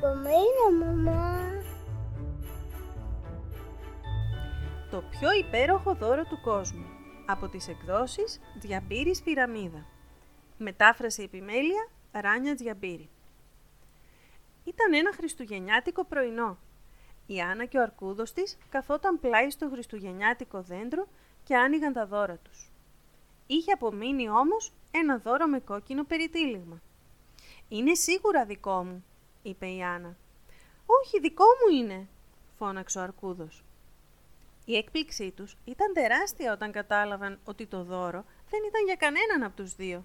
Κομμένα, μαμά. Το πιο υπέροχο δώρο του κόσμου. Από τις εκδόσεις Διαμπύρης Πυραμίδα. Μετάφραση επιμέλεια Ράνια Τζιαμπύρη. Ήταν ένα χριστουγεννιάτικο πρωινό. Η Άννα και ο Αρκούδος της καθόταν πλάι στο χριστουγεννιάτικο δέντρο και άνοιγαν τα δώρα τους. Είχε απομείνει όμως ένα δώρο με κόκκινο περιτύλιγμα. «Είναι σίγουρα δικό μου», είπε η Άννα. «Όχι, δικό μου είναι», φώναξε ο Αρκούδος. Η έκπληξή τους ήταν τεράστια όταν κατάλαβαν ότι το δώρο δεν ήταν για κανέναν από τους δύο.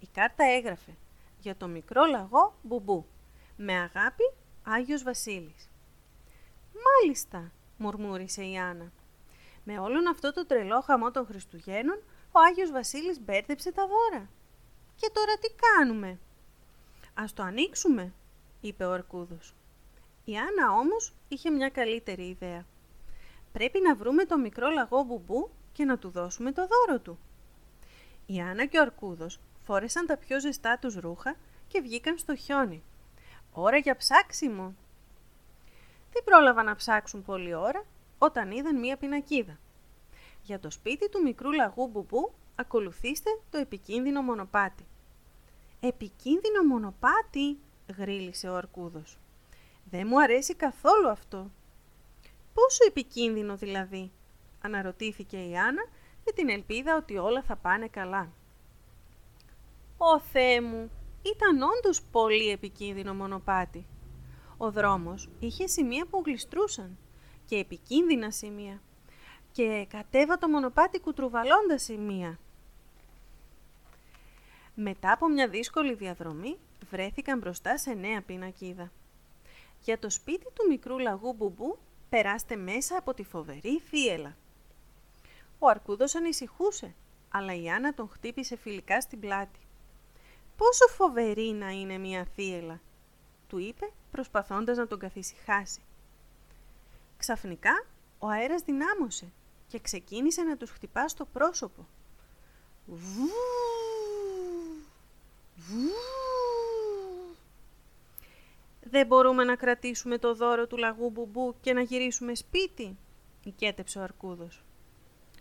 Η κάρτα έγραφε «Για το μικρό λαγό Μπουμπού, με αγάπη Άγιος Βασίλης». «Μάλιστα», μουρμούρισε η Άννα. Με όλον αυτό το τρελό χαμό των Χριστουγέννων, ο Άγιος Βασίλης μπέρδεψε τα δώρα. «Και τώρα τι κάνουμε» «Ας το ανοίξουμε», είπε ο Αρκούδος. Η Άννα όμως είχε μια καλύτερη ιδέα. «Πρέπει να βρούμε το μικρό λαγό μπουμπού και να του δώσουμε το δώρο του». Η Άννα και ο Αρκούδος φόρεσαν τα πιο ζεστά τους ρούχα και βγήκαν στο χιόνι. «Ώρα για ψάξιμο!» Δεν πρόλαβαν να ψάξουν πολλή ώρα όταν είδαν μία πινακίδα. Για το σπίτι του μικρού λαγού μπουμπού ακολουθήστε το επικίνδυνο μονοπάτι. «Επικίνδυνο μονοπάτι», γρίλησε ο Αρκούδος. «Δεν μου αρέσει καθόλου αυτό». «Πόσο επικίνδυνο δηλαδή», αναρωτήθηκε η Άννα με την ελπίδα ότι όλα θα πάνε καλά. «Ω Θεέ μου, ήταν όντως πολύ επικίνδυνο μονοπάτι. Ο δρόμος είχε σημεία που γλιστρούσαν και επικίνδυνα σημεία και κατέβα το μονοπάτι κουτρουβαλώντας σημεία. Μετά από μια δύσκολη διαδρομή βρέθηκαν μπροστά σε νέα πινακίδα. Για το σπίτι του μικρού λαγού Μπουμπού περάστε μέσα από τη φοβερή θύελα. Ο Αρκούδος ανησυχούσε, αλλά η Άννα τον χτύπησε φιλικά στην πλάτη. «Πόσο φοβερή να είναι μια θύελα», του είπε προσπαθώντας να τον καθησυχάσει. Ξαφνικά ο αέρας δυνάμωσε και ξεκίνησε να τους χτυπά στο πρόσωπο. Βου, «Δεν μπορούμε να κρατήσουμε το δώρο του λαγού μπουμπού και να γυρίσουμε σπίτι», οικέτεψε ο Αρκούδος.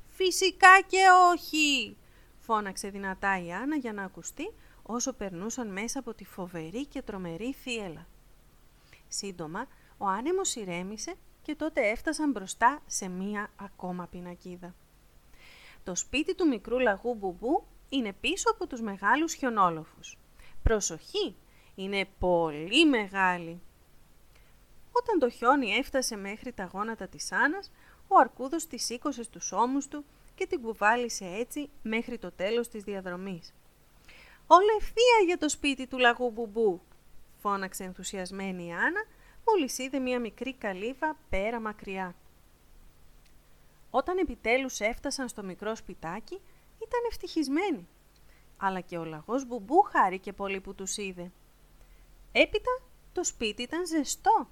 «Φυσικά και όχι», φώναξε δυνατά η Άννα για να ακουστεί όσο περνούσαν μέσα από τη φοβερή και τρομερή θύελα. Σύντομα, ο άνεμος ηρέμησε και τότε έφτασαν μπροστά σε μία ακόμα πινακίδα. Το σπίτι του μικρού λαγού μπουμπού είναι πίσω από τους μεγάλους χιονόλοφους. Προσοχή, είναι πολύ μεγάλη. Όταν το χιόνι έφτασε μέχρι τα γόνατα της Άννας, ο Αρκούδος τη σήκωσε στους ώμους του και την κουβάλισε έτσι μέχρι το τέλος της διαδρομής. «Όλα ευθεία για το σπίτι του λαγού μπουμπού», φώναξε ενθουσιασμένη η Άννα, μόλις είδε μια μικρή καλύβα πέρα μακριά. Όταν επιτέλους έφτασαν στο μικρό σπιτάκι, ήταν ευτυχισμένοι. Αλλά και ο λαγός μπουμπού χάρηκε πολύ που τους είδε. Έπειτα το σπίτι ήταν ζεστό.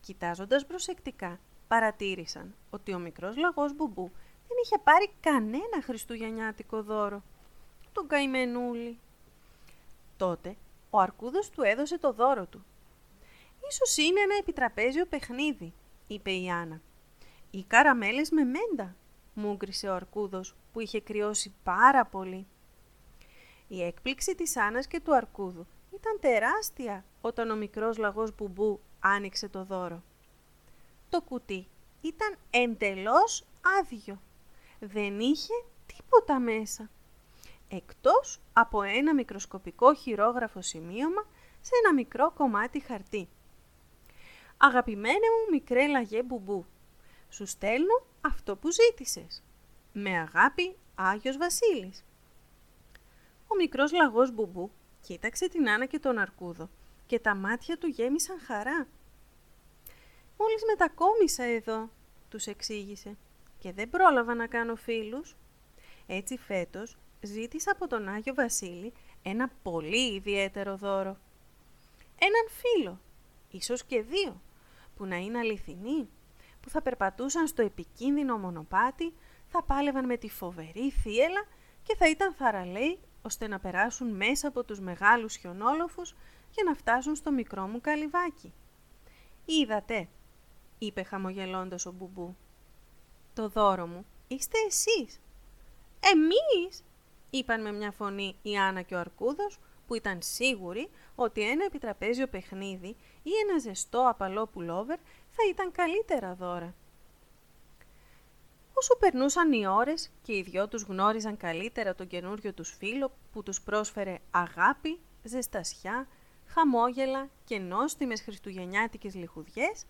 Κοιτάζοντας προσεκτικά, παρατήρησαν ότι ο μικρός λαγός μπουμπού δεν είχε πάρει κανένα χριστουγεννιάτικο δώρο. Τον καημενούλη. Τότε ο Αρκούδος του έδωσε το δώρο του. «Ίσως είναι ένα επιτραπέζιο παιχνίδι», είπε η Άννα. «Οι καραμέλες με μέντα», μούγκρισε ο Αρκούδος που είχε κρυώσει πάρα πολύ. Η έκπληξη της Άννας και του Αρκούδου ήταν τεράστια όταν ο μικρός λαγός Μπουμπού άνοιξε το δώρο. Το κουτί ήταν εντελώς άδειο. Δεν είχε τίποτα μέσα. Εκτός από ένα μικροσκοπικό χειρόγραφο σημείωμα σε ένα μικρό κομμάτι χαρτί. «Αγαπημένε μου μικρέ λαγέ μπουμπού, σου στέλνω αυτό που ζήτησες. Με αγάπη Άγιος Βασίλης». Ο μικρός λαγός μπουμπού κοίταξε την Άννα και τον Αρκούδο και τα μάτια του γέμισαν χαρά. «Μόλις μετακόμισα εδώ», τους εξήγησε, «και δεν πρόλαβα να κάνω φίλους. Έτσι φέτος ζήτησα από τον Άγιο Βασίλη ένα πολύ ιδιαίτερο δώρο. Έναν φίλο, ίσως και δύο, που να είναι αληθινοί, που θα περπατούσαν στο επικίνδυνο μονοπάτι, θα πάλευαν με τη φοβερή θύελα και θα ήταν θαραλέοι ώστε να περάσουν μέσα από τους μεγάλους χιονόλοφους για να φτάσουν στο μικρό μου καλυβάκι. «Είδατε», είπε χαμογελώντας ο Μπουμπού. «Το δώρο μου είστε εσείς». «Εμείς», είπαν με μια φωνή η Άννα και ο Αρκούδος, που ήταν σίγουροι ότι ένα επιτραπέζιο παιχνίδι ή ένα ζεστό απαλό πουλόβερ θα ήταν καλύτερα δώρα. Όσο περνούσαν οι ώρες και οι δυο τους γνώριζαν καλύτερα τον καινούριο τους φίλο που τους πρόσφερε αγάπη, ζεστασιά, χαμόγελα και νόστιμες χριστουγεννιάτικες λιχουδιές,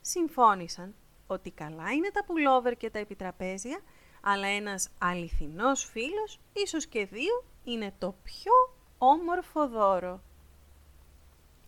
συμφώνησαν ότι καλά είναι τα πουλόβερ και τα επιτραπέζια, αλλά ένας αληθινός φίλος, ίσως και δύο, είναι το πιο όμορφο δώρο.